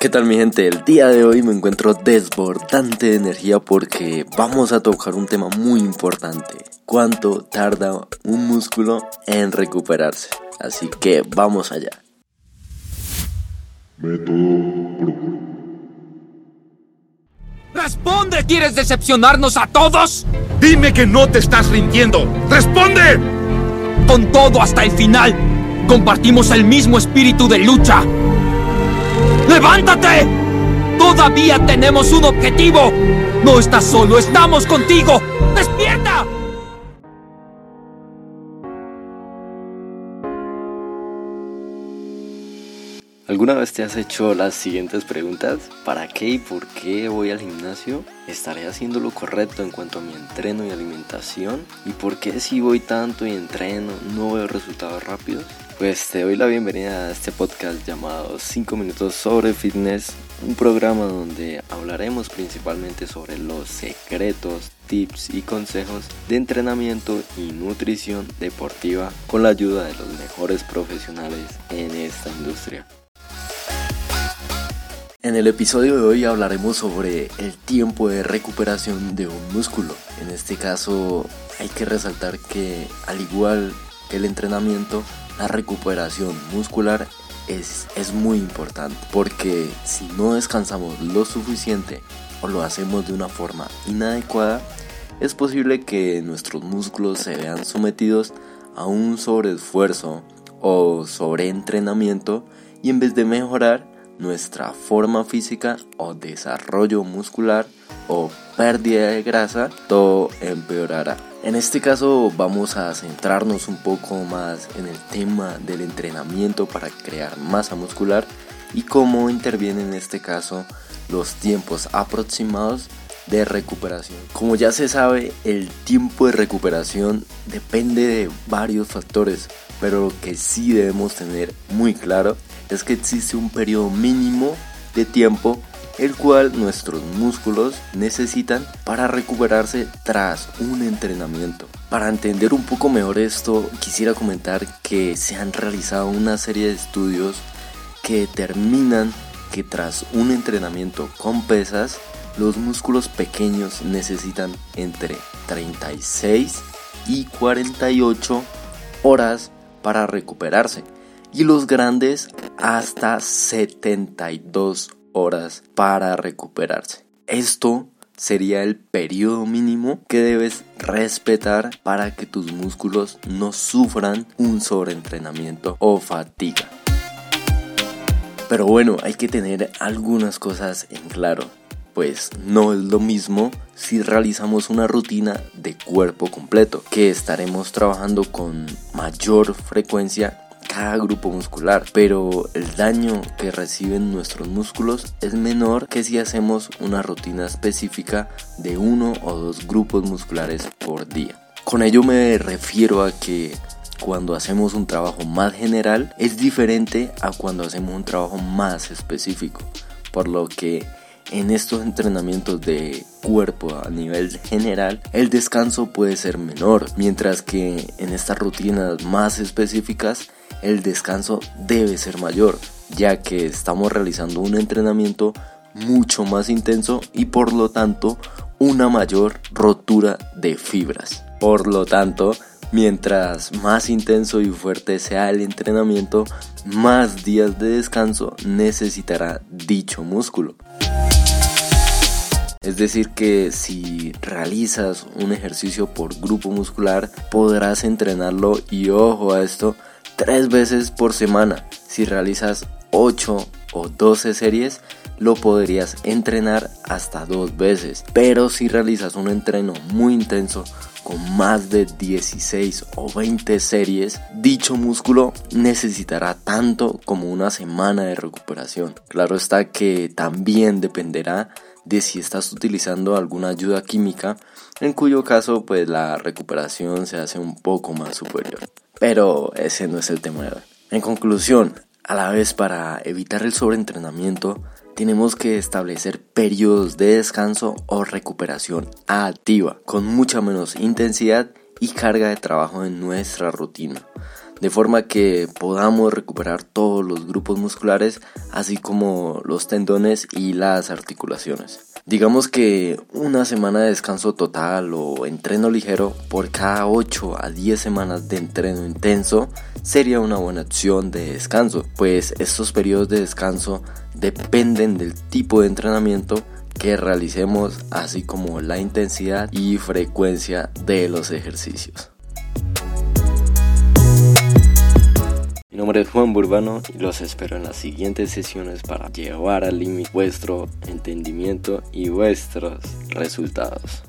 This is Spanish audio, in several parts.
¿Qué tal mi gente? El día de hoy me encuentro desbordante de energía porque vamos a tocar un tema muy importante. ¿Cuánto tarda un músculo en recuperarse? Así que vamos allá. Método ¡Responde! ¿Quieres decepcionarnos a todos? Dime que no te estás rindiendo. ¡Responde! Con todo hasta el final. Compartimos el mismo espíritu de lucha. ¡Levántate! Todavía tenemos un objetivo. No estás solo, estamos contigo. ¡Despierta! ¿Alguna vez te has hecho las siguientes preguntas? ¿Para qué y por qué voy al gimnasio? ¿Estaré haciendo lo correcto en cuanto a mi entreno y alimentación? ¿Y por qué si voy tanto y entreno no veo resultados rápidos? Pues te doy la bienvenida a este podcast llamado 5 minutos sobre fitness, un programa donde hablaremos principalmente sobre los secretos, tips y consejos de entrenamiento y nutrición deportiva con la ayuda de los mejores profesionales en esta industria. En el episodio de hoy hablaremos sobre el tiempo de recuperación de un músculo. En este caso hay que resaltar que al igual que el entrenamiento, la recuperación muscular es, es muy importante porque si no descansamos lo suficiente o lo hacemos de una forma inadecuada, es posible que nuestros músculos se vean sometidos a un sobreesfuerzo o sobreentrenamiento y en vez de mejorar nuestra forma física o desarrollo muscular o pérdida de grasa, todo empeorará. En este caso vamos a centrarnos un poco más en el tema del entrenamiento para crear masa muscular y cómo intervienen en este caso los tiempos aproximados de recuperación. Como ya se sabe, el tiempo de recuperación depende de varios factores, pero lo que sí debemos tener muy claro es que existe un periodo mínimo de tiempo el cual nuestros músculos necesitan para recuperarse tras un entrenamiento. Para entender un poco mejor esto, quisiera comentar que se han realizado una serie de estudios que determinan que tras un entrenamiento con pesas, los músculos pequeños necesitan entre 36 y 48 horas para recuperarse y los grandes hasta 72 horas para recuperarse. Esto sería el periodo mínimo que debes respetar para que tus músculos no sufran un sobreentrenamiento o fatiga. Pero bueno, hay que tener algunas cosas en claro, pues no es lo mismo si realizamos una rutina de cuerpo completo, que estaremos trabajando con mayor frecuencia cada grupo muscular, pero el daño que reciben nuestros músculos es menor que si hacemos una rutina específica de uno o dos grupos musculares por día. Con ello me refiero a que cuando hacemos un trabajo más general es diferente a cuando hacemos un trabajo más específico, por lo que en estos entrenamientos de cuerpo a nivel general, el descanso puede ser menor, mientras que en estas rutinas más específicas, el descanso debe ser mayor, ya que estamos realizando un entrenamiento mucho más intenso y por lo tanto una mayor rotura de fibras. Por lo tanto, mientras más intenso y fuerte sea el entrenamiento, más días de descanso necesitará dicho músculo. Es decir que si realizas un ejercicio por grupo muscular podrás entrenarlo y ojo a esto tres veces por semana. Si realizas 8 o 12 series lo podrías entrenar hasta dos veces. Pero si realizas un entreno muy intenso con más de 16 o 20 series, dicho músculo necesitará tanto como una semana de recuperación. Claro está que también dependerá de si estás utilizando alguna ayuda química, en cuyo caso pues la recuperación se hace un poco más superior. Pero ese no es el tema de hoy. En conclusión, a la vez para evitar el sobreentrenamiento, tenemos que establecer periodos de descanso o recuperación activa, con mucha menos intensidad y carga de trabajo en nuestra rutina. de forma que podamos recuperar todos los grupos musculares, así como los tendones y las articulaciones. Digamos que una semana de descanso total o entreno ligero por cada 8 a 10 semanas de entreno intenso sería una buena opción de descanso, pues estos periodos de descanso dependen del tipo de entrenamiento que realicemos, así como la intensidad y frecuencia de los ejercicios. Nombre es Juan Burbano y los espero en las siguientes sesiones para llevar al límite vuestro entendimiento y vuestros resultados.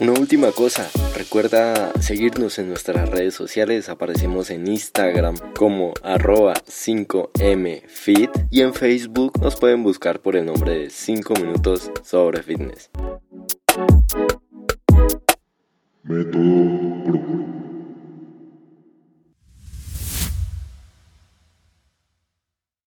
Una última cosa, recuerda seguirnos en nuestras redes sociales, aparecemos en Instagram como arroba 5mfit y en Facebook nos pueden buscar por el nombre de 5 minutos sobre fitness.